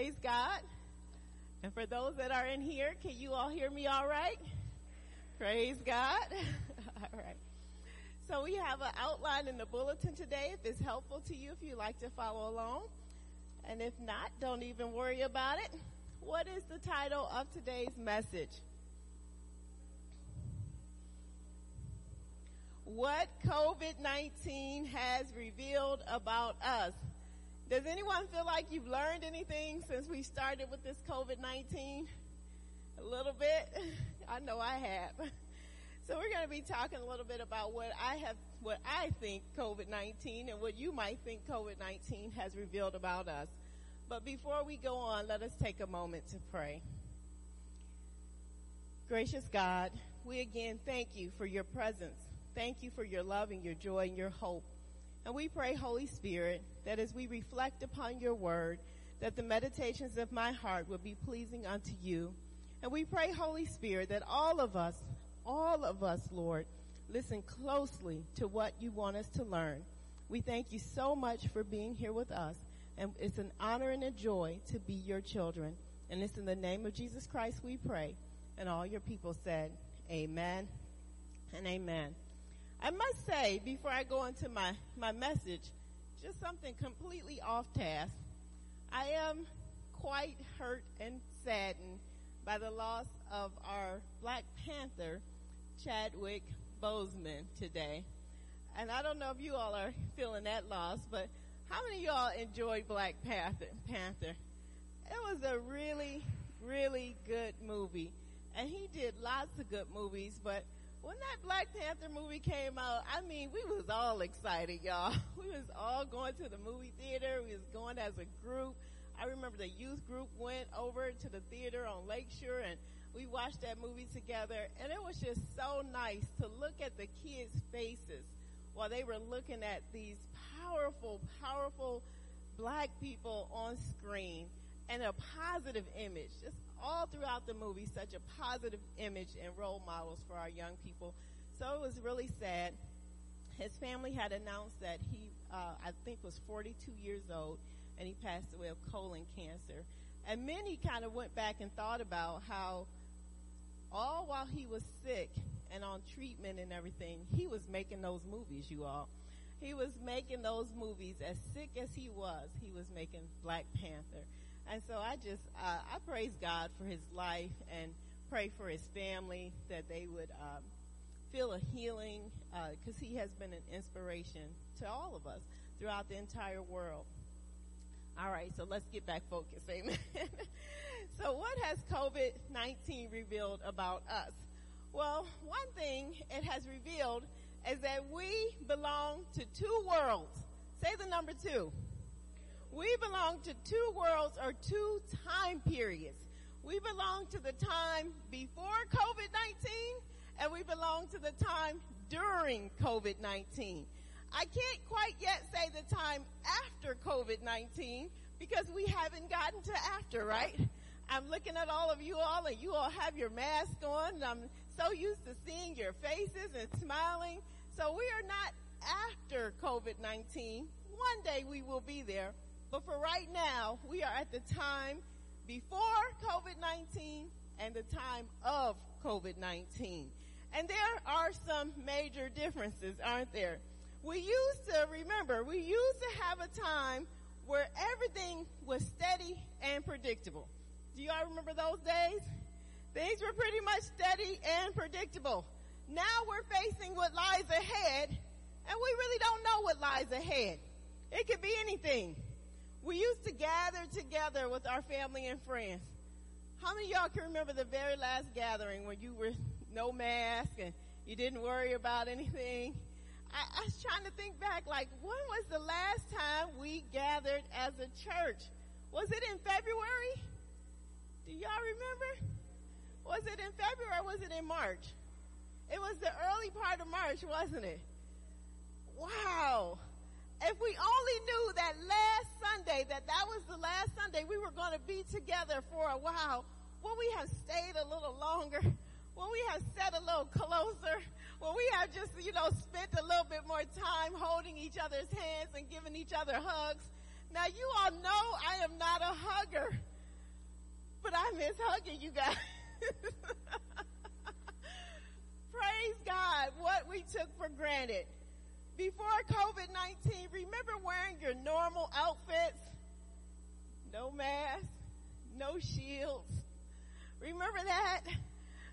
Praise God. And for those that are in here, can you all hear me all right? Praise God. all right. So we have an outline in the bulletin today if it's helpful to you, if you'd like to follow along. And if not, don't even worry about it. What is the title of today's message? What COVID-19 has revealed about us. Does anyone feel like you've learned anything since we started with this COVID-19? A little bit? I know I have. So we're going to be talking a little bit about what I have, what I think COVID-19 and what you might think COVID-19 has revealed about us. But before we go on, let us take a moment to pray. Gracious God, we again thank you for your presence. Thank you for your love and your joy and your hope. And we pray, Holy Spirit, that as we reflect upon your word, that the meditations of my heart will be pleasing unto you. And we pray, Holy Spirit, that all of us, all of us, Lord, listen closely to what you want us to learn. We thank you so much for being here with us. And it's an honor and a joy to be your children. And it's in the name of Jesus Christ we pray. And all your people said, Amen and amen. I must say, before I go into my, my message, just something completely off task. I am quite hurt and saddened by the loss of our Black Panther, Chadwick Boseman, today. And I don't know if you all are feeling that loss, but how many of y'all enjoyed Black Panther? Panther? It was a really, really good movie. And he did lots of good movies, but when that Black Panther movie came out, I mean, we was all excited, y'all. We was all going to the movie theater. We was going as a group. I remember the youth group went over to the theater on Lakeshore and we watched that movie together and it was just so nice to look at the kids' faces while they were looking at these powerful, powerful black people on screen and a positive image. Just all throughout the movie, such a positive image and role models for our young people. So it was really sad. His family had announced that he, uh, I think, was 42 years old and he passed away of colon cancer. And many kind of went back and thought about how all while he was sick and on treatment and everything, he was making those movies, you all. He was making those movies as sick as he was. He was making Black Panther. And so I just, uh, I praise God for his life and pray for his family that they would um, feel a healing because uh, he has been an inspiration to all of us throughout the entire world. All right, so let's get back focused. Amen. so what has COVID-19 revealed about us? Well, one thing it has revealed is that we belong to two worlds. Say the number two. We belong to two worlds or two time periods. We belong to the time before COVID-19 and we belong to the time during COVID-19. I can't quite yet say the time after COVID-19 because we haven't gotten to after, right? I'm looking at all of you all and you all have your mask on and I'm so used to seeing your faces and smiling. So we are not after COVID-19. One day we will be there. But for right now, we are at the time before COVID-19 and the time of COVID-19. And there are some major differences, aren't there? We used to, remember, we used to have a time where everything was steady and predictable. Do y'all remember those days? Things were pretty much steady and predictable. Now we're facing what lies ahead, and we really don't know what lies ahead. It could be anything. We used to gather together with our family and friends. How many y'all can remember the very last gathering when you were no mask and you didn't worry about anything? I, I was trying to think back, like, when was the last time we gathered as a church? Was it in February? Do y'all remember? Was it in February or was it in March? It was the early part of March, wasn't it? Wow. If we only knew that last Sunday, that that was the last Sunday we were going to be together for a while, will we have stayed a little longer? Will we have sat a little closer? Will we have just, you know, spent a little bit more time holding each other's hands and giving each other hugs? Now you all know I am not a hugger. But I miss hugging you guys. Praise God, what we took for granted. Before COVID-19, remember wearing your normal outfits? No mask, no shields. Remember that?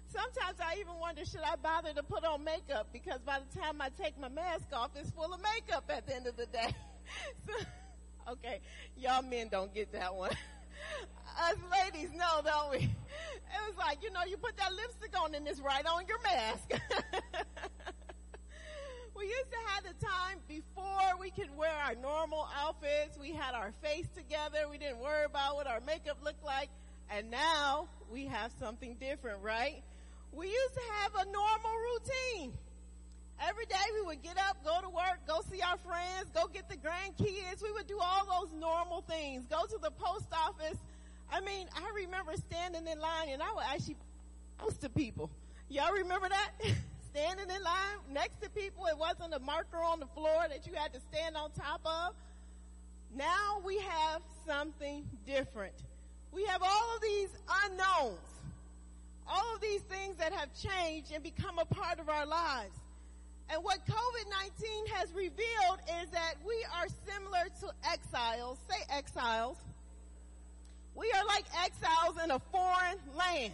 Sometimes I even wonder, should I bother to put on makeup? Because by the time I take my mask off, it's full of makeup at the end of the day. so, okay, y'all men don't get that one. Us ladies know, don't we? It was like, you know, you put that lipstick on and it's right on your mask. we used to have the time before we could wear our normal outfits. We had our face together. We didn't worry about what our makeup looked like. And now we have something different, right? We used to have a normal routine. Every day we would get up, go to work, go see our friends, go get the grandkids. We would do all those normal things. Go to the post office. I mean, I remember standing in line and I would actually post to people. Y'all remember that? standing in line next to people. It wasn't a marker on the floor that you had to stand on top of. Now we have something different. We have all of these unknowns. All of these things that have changed and become a part of our lives. And what COVID-19 has revealed is that we are similar to exiles. Say exiles. We are like exiles in a foreign land.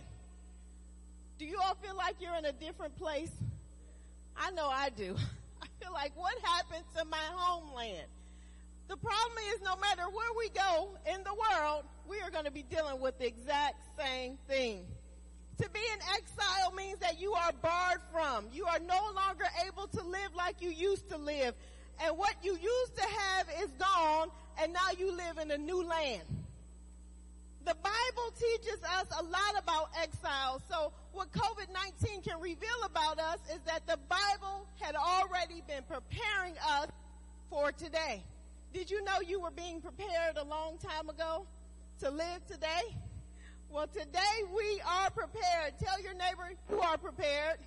Do you all feel like you're in a different place? I know I do. I feel like what happened to my homeland? The problem is no matter where we go in the world, we are going to be dealing with the exact same thing. To be in exile means that you are barred from. You are no longer able to live like you used to live. And what you used to have is gone, and now you live in a new land. The Bible teaches us a lot about exile. So what COVID-19 can reveal about us is that the Bible had already been preparing us for today. Did you know you were being prepared a long time ago to live today? Well, today we are prepared. Tell your neighbor you are prepared.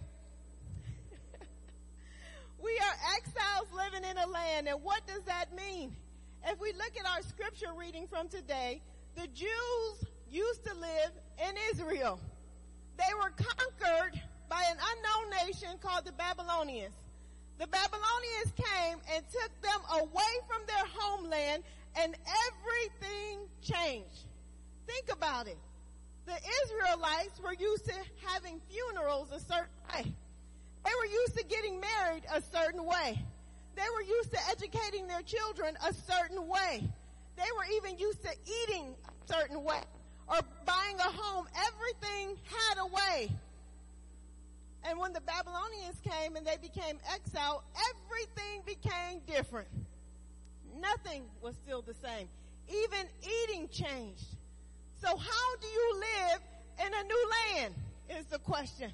we are exiles living in a land. And what does that mean? If we look at our scripture reading from today, the Jews used to live in Israel. They were conquered by an unknown nation called the Babylonians. The Babylonians came and took them away from their homeland and everything changed. Think about it the Israelites were used to having funerals a certain way. They were used to getting married a certain way. They were used to educating their children a certain way. They were even used to eating a certain way or buying a home. Everything had a way. And when the Babylonians came and they became exiled, everything became different. Nothing was still the same. Even eating changed. So how do you live in a new land is the question.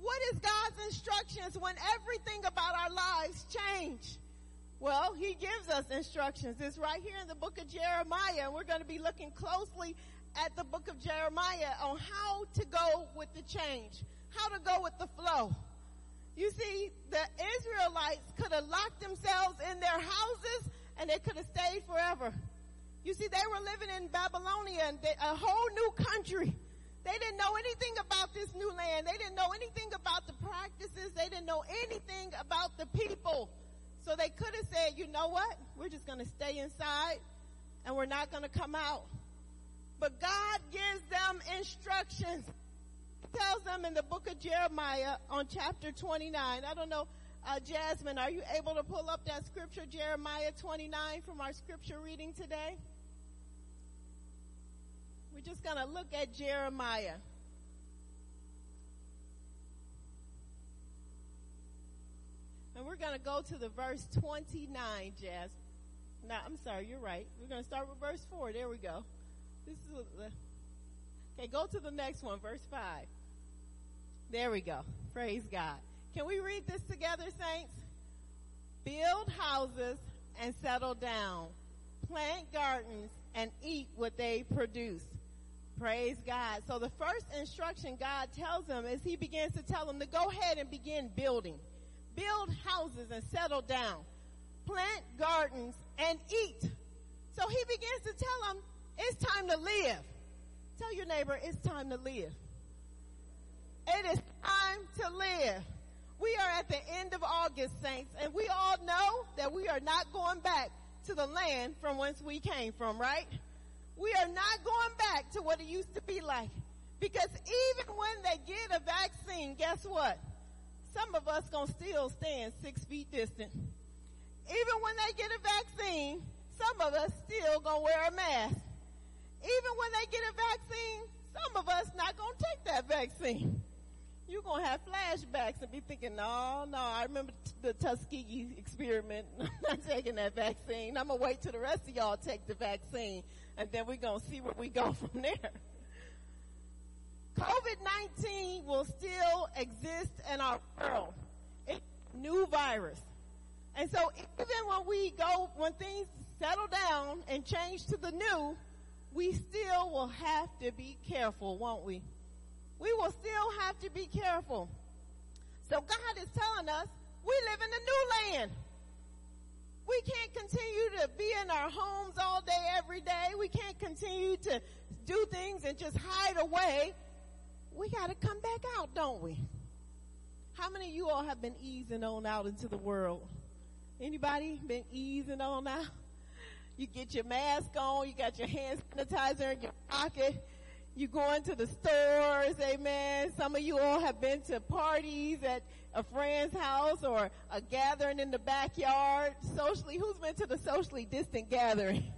What is God's instructions when everything about our lives change? Well, he gives us instructions. It's right here in the book of Jeremiah, and we're going to be looking closely at the book of Jeremiah on how to go with the change, how to go with the flow. You see, the Israelites could have locked themselves in their houses and they could have stayed forever. You see, they were living in Babylonia and a whole new country. They didn't know anything about this new land. They didn't know anything about the practices. They didn't know anything about the people. So they could have said, you know what? We're just going to stay inside and we're not going to come out. But God gives them instructions. Tells them in the book of Jeremiah on chapter 29. I don't know, uh, Jasmine, are you able to pull up that scripture, Jeremiah 29 from our scripture reading today? We're just going to look at Jeremiah. And we're going to go to the verse 29, Jazz. No, I'm sorry, you're right. We're going to start with verse 4. There we go. This is the, okay, go to the next one, verse 5. There we go. Praise God. Can we read this together, saints? Build houses and settle down. Plant gardens and eat what they produce. Praise God. So the first instruction God tells them is he begins to tell them to go ahead and begin building. Build houses and settle down. Plant gardens and eat. So he begins to tell them it's time to live. Tell your neighbor it's time to live. It is time to live. We are at the end of August, saints, and we all know that we are not going back to the land from whence we came from, right? We are not going back to what it used to be like. Because even when they get a vaccine, guess what? Some of us gonna still stand six feet distant. Even when they get a vaccine, some of us still gonna wear a mask. Even when they get a vaccine, some of us not gonna take that vaccine. You're gonna have flashbacks and be thinking, no, no, I remember the Tuskegee experiment. I'm not taking that vaccine. I'm gonna wait till the rest of y'all take the vaccine and then we're gonna see where we go from there. COVID-19 will still exist in our world. It's a new virus. And so even when we go, when things settle down and change to the new, we still will have to be careful, won't we? We will still have to be careful. So God is telling us we live in a new land. We can't continue to be in our homes all day, every day. We can't continue to do things and just hide away. We got to come back out, don't we? How many of you all have been easing on out into the world? Anybody been easing on out? You get your mask on, you got your hand sanitizer in your pocket, you going to the stores, amen. Some of you all have been to parties at a friend's house or a gathering in the backyard. Socially, who's been to the socially distant gathering?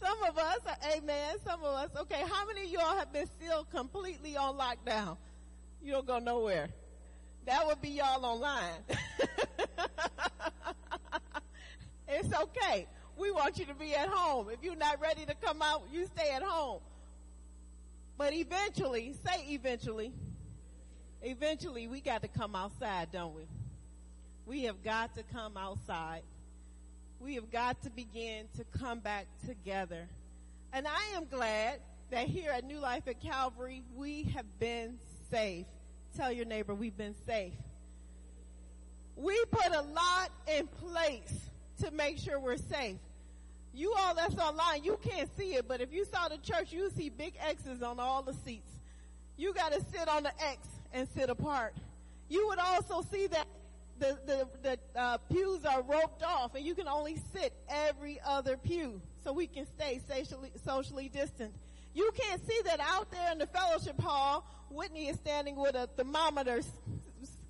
Some of us, amen, some of us, okay, how many of y'all have been still completely on lockdown? You don't go nowhere. That would be y'all online. it's okay. We want you to be at home. If you're not ready to come out, you stay at home. But eventually, say eventually, eventually we got to come outside, don't we? We have got to come outside. We have got to begin to come back together. And I am glad that here at New Life at Calvary, we have been safe. Tell your neighbor we've been safe. We put a lot in place to make sure we're safe. You all that's online, you can't see it, but if you saw the church, you see big X's on all the seats. You gotta sit on the X and sit apart. You would also see that the, the, the uh, pews are roped off and you can only sit every other pew so we can stay socially, socially distant. You can't see that out there in the fellowship hall, Whitney is standing with a thermometer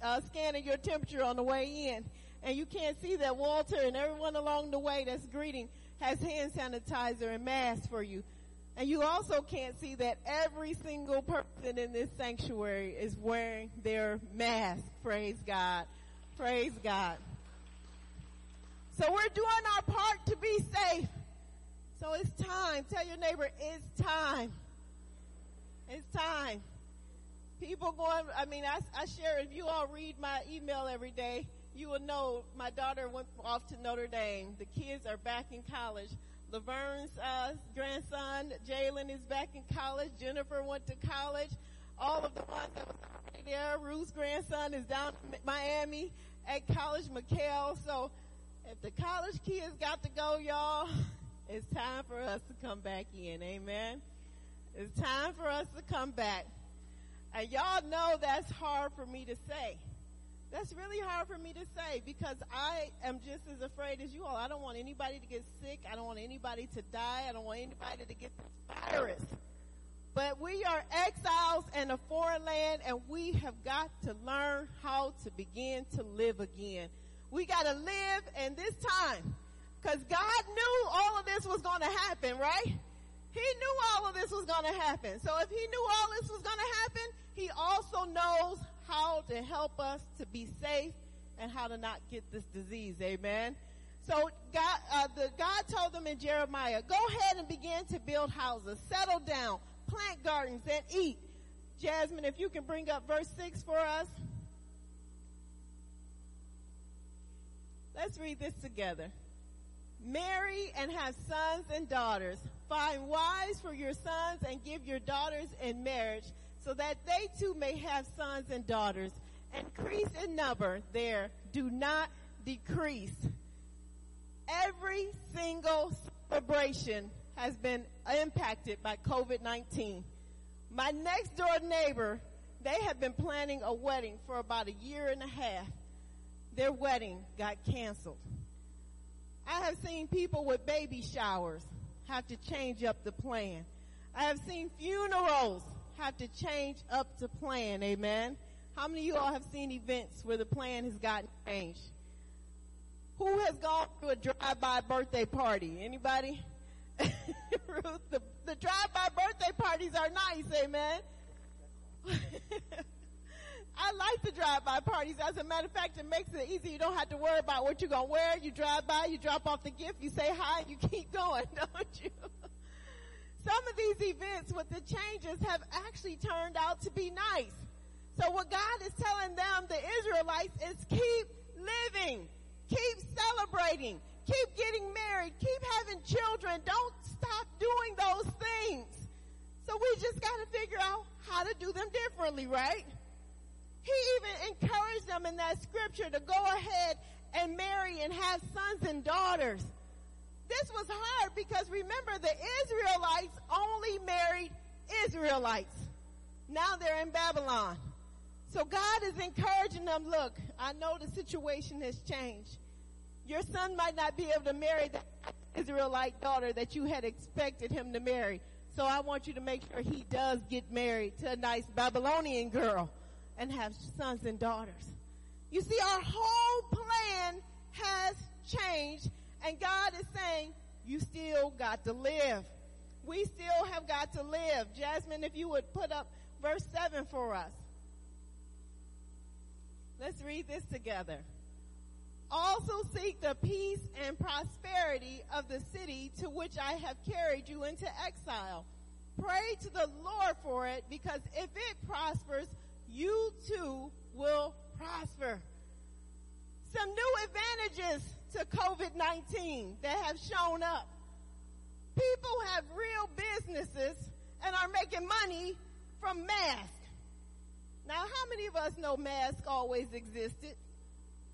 uh, scanning your temperature on the way in. And you can't see that Walter and everyone along the way that's greeting has hand sanitizer and masks for you. And you also can't see that every single person in this sanctuary is wearing their mask. Praise God. Praise God. So we're doing our part to be safe. So it's time. Tell your neighbor, it's time. It's time. People going, I mean, I, I share, if you all read my email every day, you will know my daughter went off to Notre Dame. The kids are back in college. Laverne's uh, grandson, Jalen, is back in college. Jennifer went to college. All of the ones that was there, Ruth's grandson is down in Miami at college, McKell. So if the college kids got to go, y'all, it's time for us to come back in. Amen. It's time for us to come back. And y'all know that's hard for me to say. That's really hard for me to say because I am just as afraid as you all. I don't want anybody to get sick. I don't want anybody to die. I don't want anybody to get this virus. But we are exiles in a foreign land and we have got to learn how to begin to live again. We got to live in this time because God knew all of this was going to happen, right? He knew all of this was going to happen. So if he knew all this was going to happen, he also knows how to help us to be safe and how to not get this disease. Amen. So God, uh, the, God told them in Jeremiah, go ahead and begin to build houses, settle down, plant gardens, and eat. Jasmine, if you can bring up verse 6 for us. Let's read this together. Marry and have sons and daughters. Find wives for your sons and give your daughters in marriage so that they too may have sons and daughters. Increase in number there. Do not decrease. Every single celebration has been impacted by COVID-19. My next door neighbor, they have been planning a wedding for about a year and a half. Their wedding got canceled. I have seen people with baby showers have to change up the plan. I have seen funerals have to change up the plan. Amen. How many of you all have seen events where the plan has gotten changed? Who has gone to a drive-by birthday party? Anybody? Ruth, the, the drive-by birthday parties are nice, amen. I like the drive-by parties. As a matter of fact, it makes it easy. You don't have to worry about what you're gonna wear. You drive by, you drop off the gift, you say hi, you keep going, don't you? Some of these events with the changes have actually turned out to be nice. So what God is telling them, the Israelites, is keep living, keep celebrating, keep getting married, keep having children. Don't stop doing those things. So we just got to figure out how to do them differently, right? He even encouraged them in that scripture to go ahead and marry and have sons and daughters. This was hard because remember the Israelites only married Israelites. Now they're in Babylon. So God is encouraging them, look, I know the situation has changed. Your son might not be able to marry the Israelite daughter that you had expected him to marry. So I want you to make sure he does get married to a nice Babylonian girl and have sons and daughters. You see, our whole plan has changed and God is saying, you still got to live. We still have got to live. Jasmine, if you would put up verse 7 for us. Let's read this together. Also seek the peace and prosperity of the city to which I have carried you into exile. Pray to the Lord for it because if it prospers, you too will prosper. Some new advantages to COVID-19 that have shown up. People have real businesses and are making money from masks. Now, how many of us know masks always existed?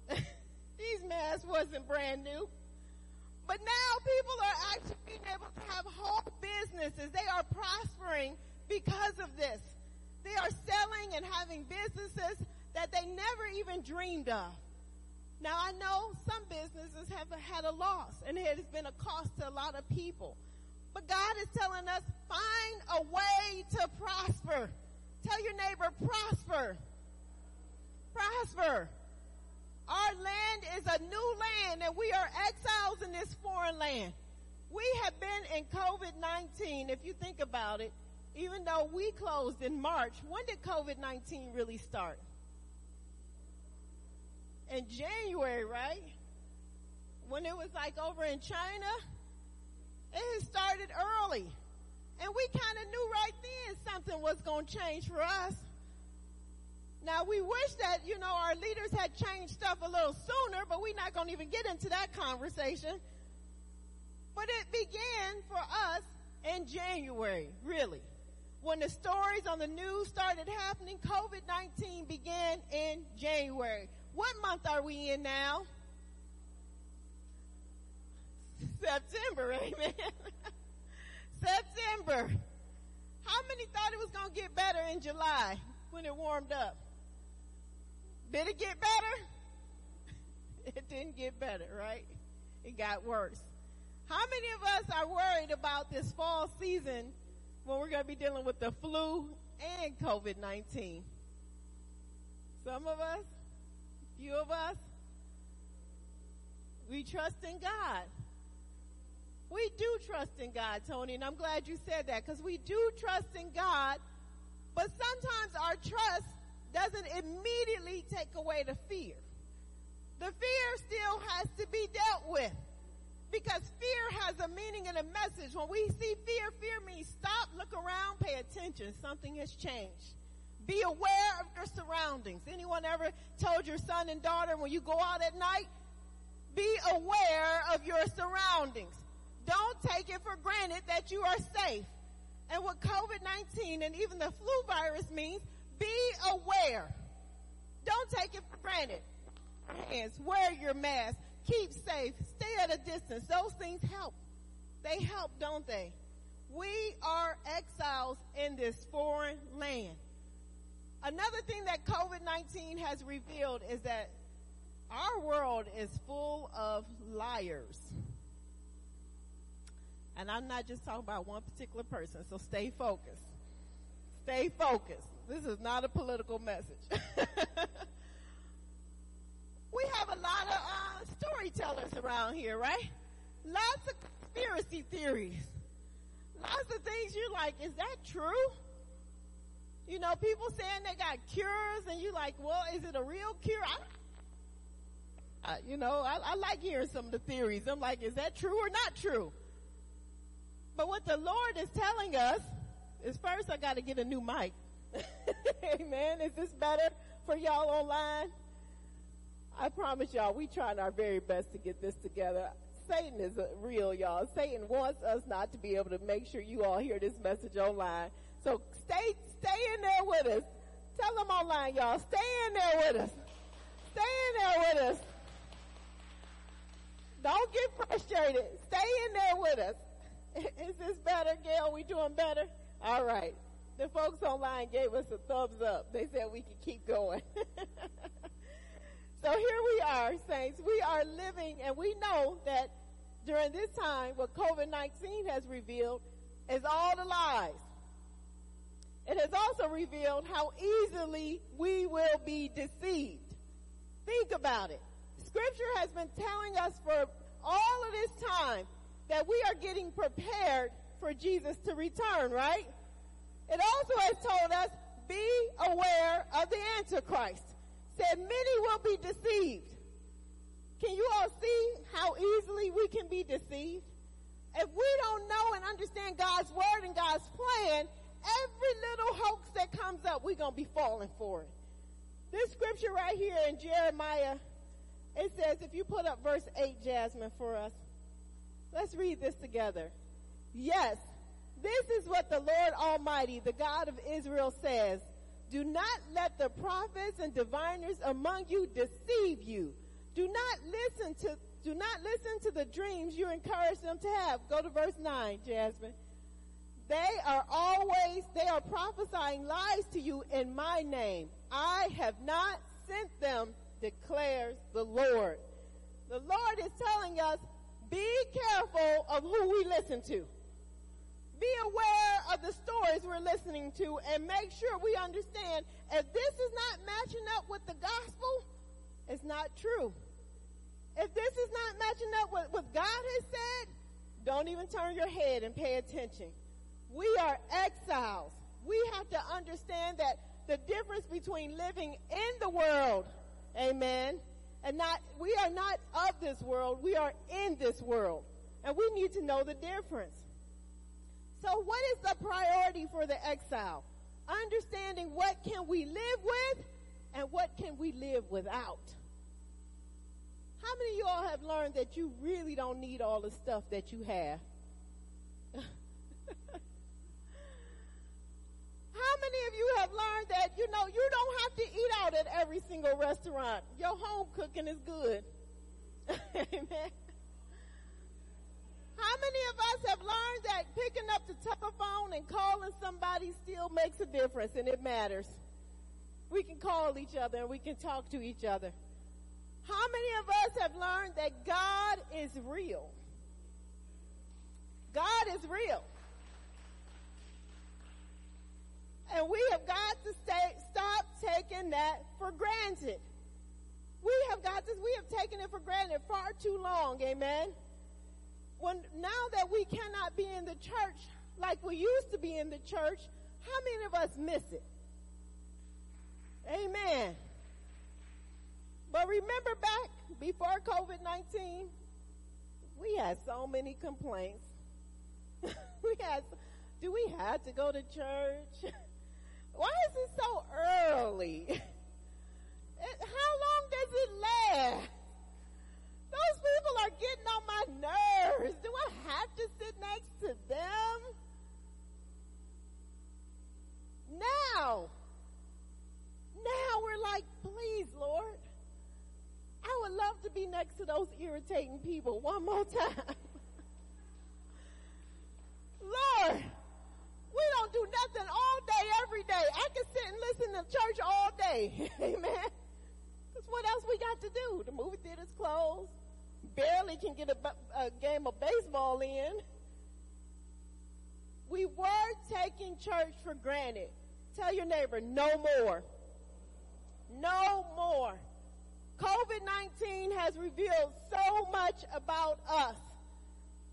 These masks wasn't brand new. But now people are actually being able to have whole businesses. They are prospering because of this. They are selling and having businesses that they never even dreamed of. Now I know some businesses have had a loss and it has been a cost to a lot of people. But God is telling us, find a way to prosper. Tell your neighbor, prosper. Prosper. Is a new land and we are exiles in this foreign land. We have been in COVID-19, if you think about it, even though we closed in March. When did COVID-19 really start? in January, right? When it was like over in China, it had started early. And we kind of knew right then something was going to change for us. Now we wish that, you know, our leaders had changed stuff a little sooner, but we're not going to even get into that conversation. But it began for us in January, really. When the stories on the news started happening, COVID-19 began in January. What month are we in now? September, amen. September. How many thought it was going to get better in July when it warmed up? Did it get better? It didn't get better, right? It got worse. How many of us are worried about this fall season when we're going to be dealing with the flu and COVID-19? Some of us? few of us, we trust in God. We do trust in God, Tony, and I'm glad you said that because we do trust in God, but sometimes our trust doesn't immediately take away the fear. The fear still has to be dealt with because fear has a meaning and a message. When we see fear, fear means stop, look around, pay attention. Something has changed. Be aware of your surroundings. Anyone ever told your son and daughter when you go out at night, be aware of your surroundings. Don't take it for granted that you are safe. And what COVID-19 and even the flu virus means, be aware. Don't take it for granted. Hands, wear your mask, keep safe, stay at a distance. Those things help. They help, don't they? We are exiles in this foreign land. Another thing that COVID-19 has revealed is that our world is full of liars. And I'm not just talking about one particular person, so stay focused. Stay focused. This is not a political message. we have a lot of uh, storytellers around here, right? Lots of conspiracy theories. Lots of things you're like, is that true? You know, people saying they got cures, and you're like, well, is it a real cure? I, I, you know, I, I like hearing some of the theories. I'm like, is that true or not true? But what the Lord is telling us is first I got to get a new mic. Amen. Is this better for y'all online? I promise y'all, we trying our very best to get this together. Satan is real, y'all. Satan wants us not to be able to make sure you all hear this message online. So stay, stay in there with us. Tell them online, y'all. Stay in there with us. Stay in there with us. Don't get frustrated. Stay in there with us. Is this better, Gail? We doing better? All right. The folks online gave us a thumbs up. They said we could keep going. so here we are, saints. We are living, and we know that during this time, what COVID-19 has revealed is all the lies. It has also revealed how easily we will be deceived. Think about it. Scripture has been telling us for all of this time that we are getting prepared for Jesus to return, right? It also has told us, be aware of the Antichrist. Said many will be deceived. Can you all see how easily we can be deceived? If we don't know and understand God's word and God's plan, every little hoax that comes up, we're going to be falling for it. This scripture right here in Jeremiah, it says, if you put up verse 8, Jasmine, for us, let's read this together. Yes, this is what the Lord Almighty, the God of Israel says. Do not let the prophets and diviners among you deceive you. Do not listen to, do not listen to the dreams you encourage them to have. Go to verse 9, Jasmine. They are always, they are prophesying lies to you in my name. I have not sent them, declares the Lord. The Lord is telling us, be careful of who we listen to. Be aware of the stories we're listening to and make sure we understand if this is not matching up with the gospel, it's not true. If this is not matching up with what God has said, don't even turn your head and pay attention. We are exiles. We have to understand that the difference between living in the world, amen, and not, we are not of this world, we are in this world. And we need to know the difference. So what is the priority for the exile? Understanding what can we live with and what can we live without. How many of you all have learned that you really don't need all the stuff that you have? How many of you have learned that, you know, you don't have to eat out at every single restaurant? Your home cooking is good. Amen. How many of us have learned that picking up the telephone and calling somebody still makes a difference and it matters? We can call each other and we can talk to each other. How many of us have learned that God is real? God is real. And we have got to stay, stop taking that for granted. We have got this, we have taken it for granted far too long, amen? When now that we cannot be in the church like we used to be in the church, how many of us miss it? Amen. But remember back before COVID-19, we had so many complaints. we had, do we have to go to church? Why is it so early? How long does it last? Those people are getting on my nerves. Do I have to sit next to them? Now, now we're like, please, Lord, I would love to be next to those irritating people one more time. Lord, we don't do nothing all day, every day. I can sit and listen to church all day. Amen. Because what else we got to do? The movie theater's closed. Barely can get a, a game of baseball in. We were taking church for granted. Tell your neighbor, no more. No more. COVID-19 has revealed so much about us.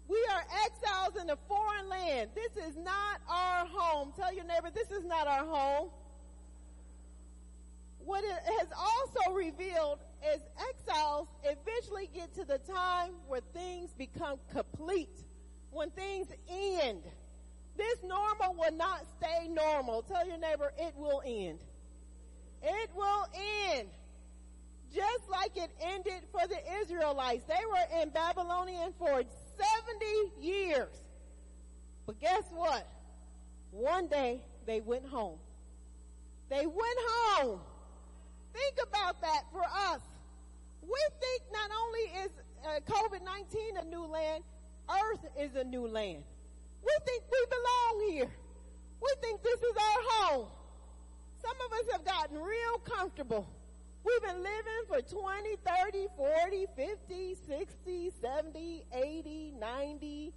We are exiles in a foreign land. This is not our home. Tell your neighbor, this is not our home. What it has also revealed is exiles eventually get to the time where things become complete, when things end. This normal will not stay normal. Tell your neighbor, it will end. It will end. Just like it ended for the Israelites. They were in Babylonian for 70 years. But guess what? One day they went home. They went home. Think about that for us. We think not only is uh, COVID-19 a new land, earth is a new land. We think we belong here. We think this is our home. Some of us have gotten real comfortable. We've been living for 20, 30, 40, 50, 60, 70, 80, 90,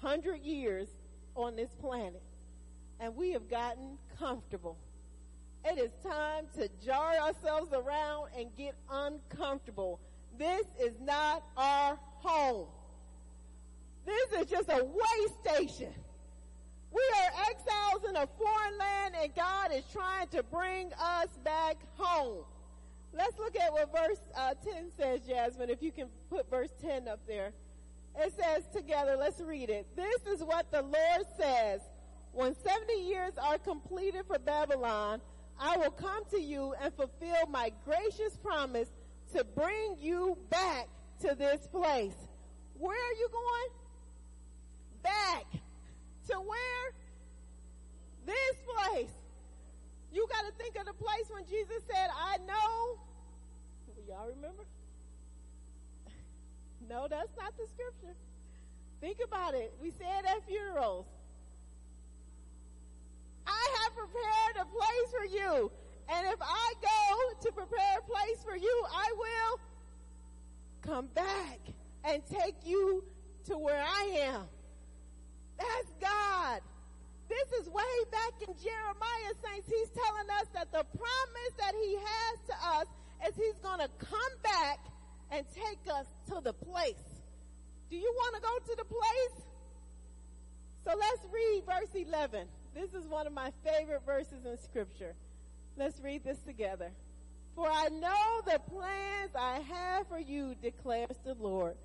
100 years on this planet. And we have gotten comfortable. It is time to jar ourselves around and get uncomfortable. This is not our home. This is just a way station. We are exiles in a foreign land and God is trying to bring us back home. Let's look at what verse uh, 10 says, Jasmine, if you can put verse 10 up there. It says together, let's read it. This is what the Lord says. When 70 years are completed for Babylon, I will come to you and fulfill my gracious promise to bring you back to this place. Where are you going? Back. To where? This place. You got to think of the place when Jesus said, I know. Y'all remember? No, that's not the scripture. Think about it. We say it at funerals. I prepared a place for you. And if I go to prepare a place for you, I will come back and take you to where I am. That's God. This is way back in Jeremiah, saints. He's telling us that the promise that he has to us is he's going to come back and take us to the place. Do you want to go to the place? So let's read verse 11. This is one of my favorite verses in scripture. Let's read this together. For I know the plans I have for you, declares the Lord.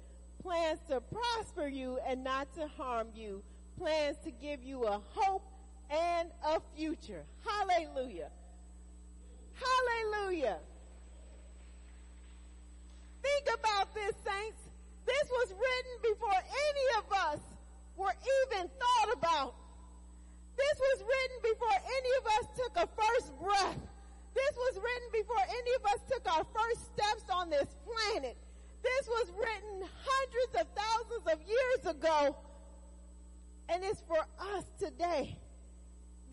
Plans to prosper you and not to harm you. Plans to give you a hope and a future. Hallelujah. Hallelujah. Think about this, saints. This was written before any of us were even thought about. This was written before any of us took a first breath. This was written before any of us took our first steps on this planet. This was written hundreds of thousands of years ago. And it's for us today.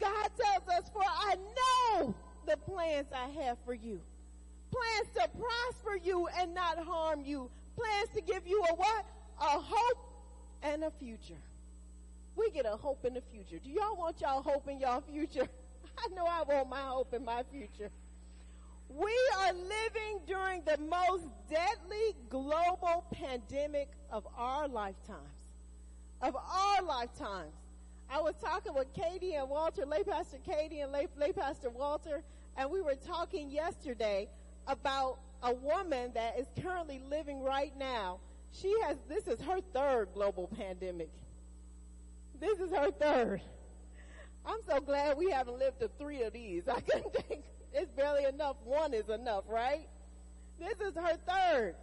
God tells us, for I know the plans I have for you. Plans to prosper you and not harm you. Plans to give you a what? A hope and a future we get a hope in the future. Do y'all want y'all hope in y'all future? I know I want my hope in my future. We are living during the most deadly global pandemic of our lifetimes. Of our lifetimes. I was talking with Katie and Walter, lay pastor Katie and lay, lay pastor Walter, and we were talking yesterday about a woman that is currently living right now. She has, this is her third global pandemic. This is her third. I'm so glad we haven't lived to three of these. I couldn't think it's barely enough. One is enough, right? This is her third.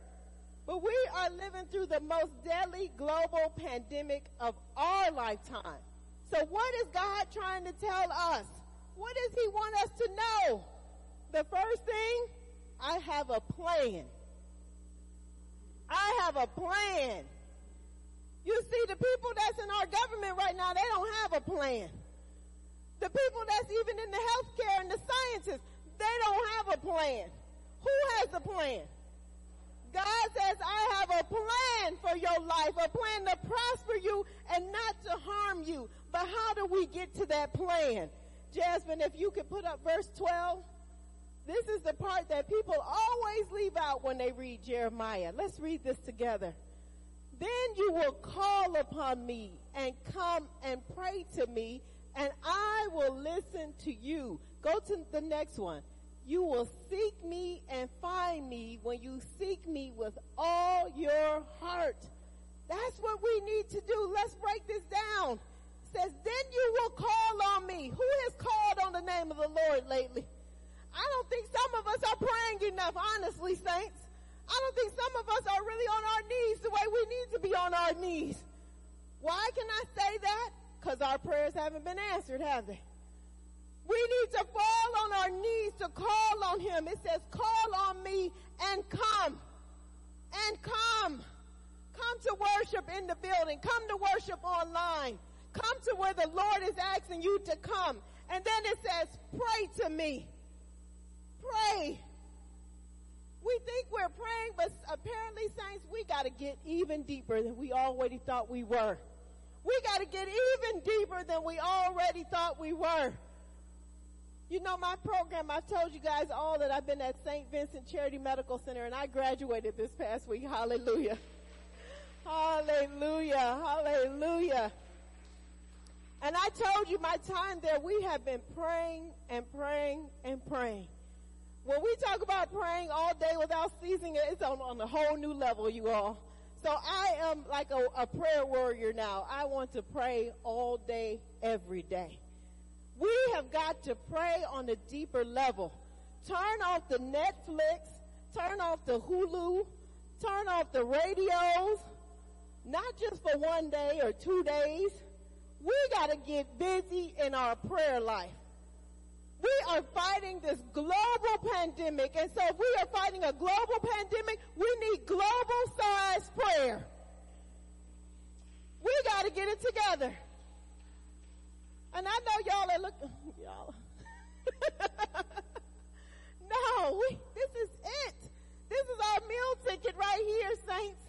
But we are living through the most deadly global pandemic of our lifetime. So what is God trying to tell us? What does he want us to know? The first thing, I have a plan. I have a plan. You see, the people that's in our government right now, they don't have a plan. The people that's even in the healthcare and the scientists, they don't have a plan. Who has a plan? God says, I have a plan for your life, a plan to prosper you and not to harm you. But how do we get to that plan? Jasmine, if you could put up verse 12. This is the part that people always leave out when they read Jeremiah. Let's read this together. Then you will call upon me and come and pray to me and I will listen to you. Go to the next one. You will seek me and find me when you seek me with all your heart. That's what we need to do. Let's break this down. It says, then you will call on me. Who has called on the name of the Lord lately? I don't think some of us are praying enough, honestly, saints. I don't think some of us are really on our knees the way we need to be on our knees. Why can I say that? Because our prayers haven't been answered, have they? We need to fall on our knees to call on him. It says, call on me and come. And come. Come to worship in the building. Come to worship online. Come to where the Lord is asking you to come. And then it says, pray to me. Pray. We think we're praying, but apparently, saints, we got to get even deeper than we already thought we were. We got to get even deeper than we already thought we were. You know, my program, I've told you guys all that I've been at St. Vincent Charity Medical Center and I graduated this past week. Hallelujah. Hallelujah. Hallelujah. And I told you my time there, we have been praying and praying and praying. When we talk about praying all day without ceasing, it's on, on a whole new level, you all. So I am like a, a prayer warrior now. I want to pray all day, every day. We have got to pray on a deeper level. Turn off the Netflix, turn off the Hulu, turn off the radios, not just for one day or two days. We got to get busy in our prayer life. We are fighting this global pandemic, and so if we are fighting a global pandemic, we need global size prayer. We got to get it together. And I know y'all are looking, y'all. no, we, this is it. This is our meal ticket right here, saints.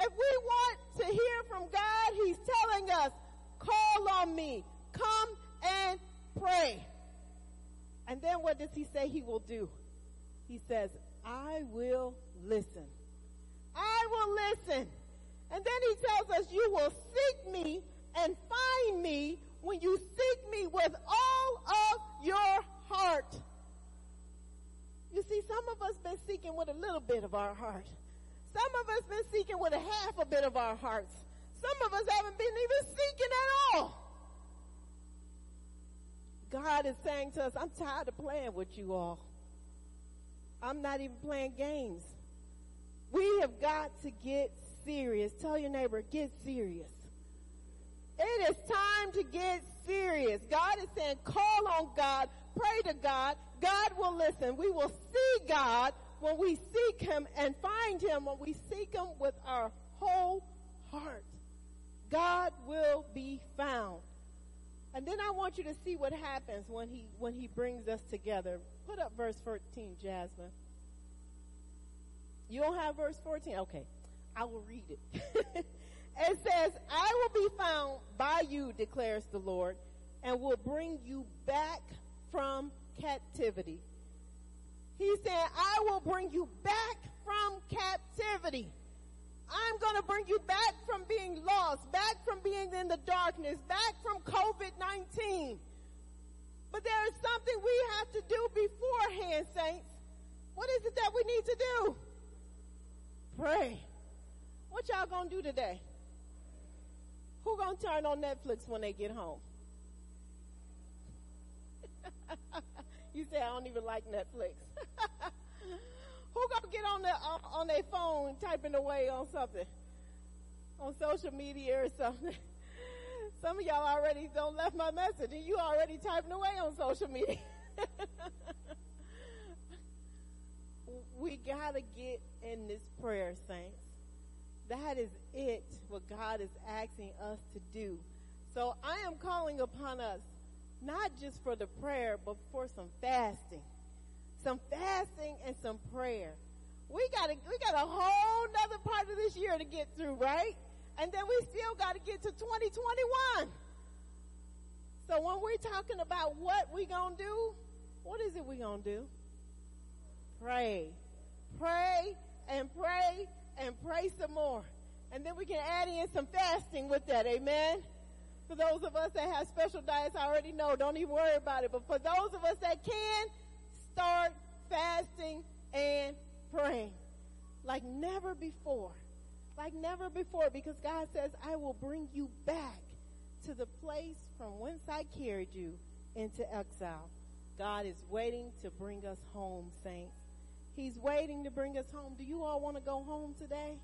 If we want to hear from God, He's telling us, call on me. Come and pray. And then what does he say he will do? He says, I will listen. I will listen. And then he tells us, you will seek me and find me when you seek me with all of your heart. You see, some of us been seeking with a little bit of our heart. Some of us been seeking with a half a bit of our hearts. Some of us haven't been even seeking at all. God is saying to us, I'm tired of playing with you all. I'm not even playing games. We have got to get serious. Tell your neighbor, get serious. It is time to get serious. God is saying, call on God, pray to God. God will listen. We will see God when we seek Him and find Him when we seek Him with our whole heart. God will be found. And then I want you to see what happens when he when he brings us together. Put up verse 14, Jasmine. You don't have verse 14? Okay. I will read it. it says, I will be found by you, declares the Lord, and will bring you back from captivity. He said, I will bring you back from captivity. I'm going to bring you back from being lost, back from being in the darkness, back from COVID-19. But there is something we have to do beforehand, saints. What is it that we need to do? Pray. What y'all gonna do today? Who gonna turn on Netflix when they get home? you say I don't even like Netflix. Who gonna get on the uh, on their phone typing away on something, on social media or something? Some of y'all already don't left my message, and you already typing away on social media. we gotta get in this prayer, saints. That is it. What God is asking us to do. So I am calling upon us not just for the prayer, but for some fasting. Some fasting and some prayer. We got a, we got a whole nother part of this year to get through, right? And then we still got to get to 2021. So when we're talking about what we gonna do, what is it we gonna do? Pray. Pray and pray and pray some more. And then we can add in some fasting with that. Amen. For those of us that have special diets, I already know. Don't even worry about it. But for those of us that can, start fasting and praying like never before. Like never before because God says, I will bring you back to the place from whence I carried you into exile. God is waiting to bring us home, saints. He's waiting to bring us home. Do you all want to go home today?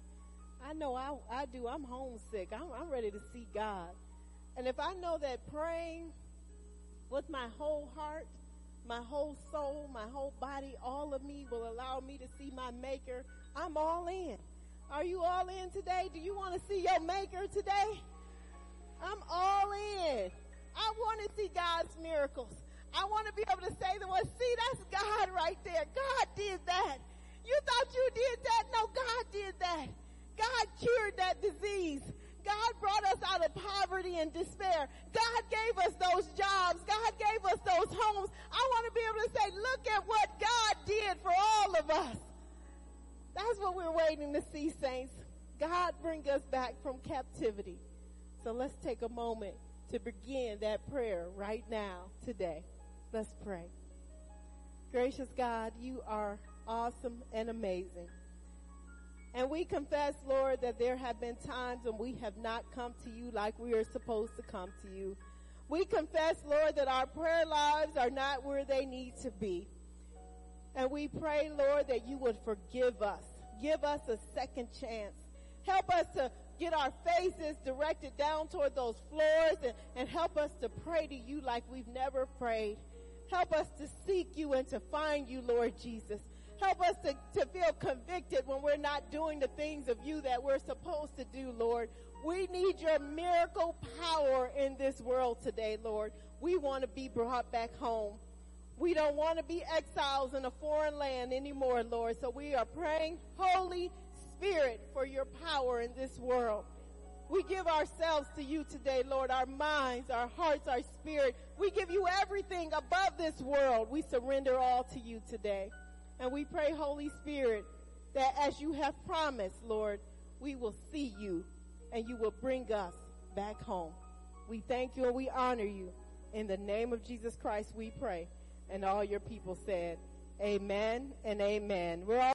I know I, I do. I'm homesick. I'm, I'm ready to see God. And if I know that praying with my whole heart, my whole soul, my whole body, all of me will allow me to see my maker, I'm all in. Are you all in today? Do you want to see your maker today? I'm all in. I want to see God's miracles. I want to be able to say the well, see, that's God right there. God did that. You thought you did that? No, God did that. God cured that disease. God brought us out of poverty and despair. God gave us those jobs. God gave us those homes. I want to be able to say, look at what God did for all of us. That's what we're waiting to see, saints. God bring us back from captivity. So let's take a moment to begin that prayer right now, today. Let's pray. Gracious God, you are awesome and amazing. And we confess, Lord, that there have been times when we have not come to you like we are supposed to come to you. We confess, Lord, that our prayer lives are not where they need to be. And we pray, Lord, that you would forgive us. Give us a second chance. Help us to get our faces directed down toward those floors and, and help us to pray to you like we've never prayed. Help us to seek you and to find you, Lord Jesus. Help us to, to feel convicted when we're not doing the things of you that we're supposed to do, Lord. We need your miracle power in this world today, Lord. We want to be brought back home. We don't want to be exiles in a foreign land anymore, Lord. So we are praying, Holy Spirit, for your power in this world. We give ourselves to you today, Lord, our minds, our hearts, our spirit. We give you everything above this world. We surrender all to you today. And we pray, Holy Spirit, that as you have promised, Lord, we will see you and you will bring us back home. We thank you and we honor you. In the name of Jesus Christ, we pray. And all your people said, Amen and amen. We're all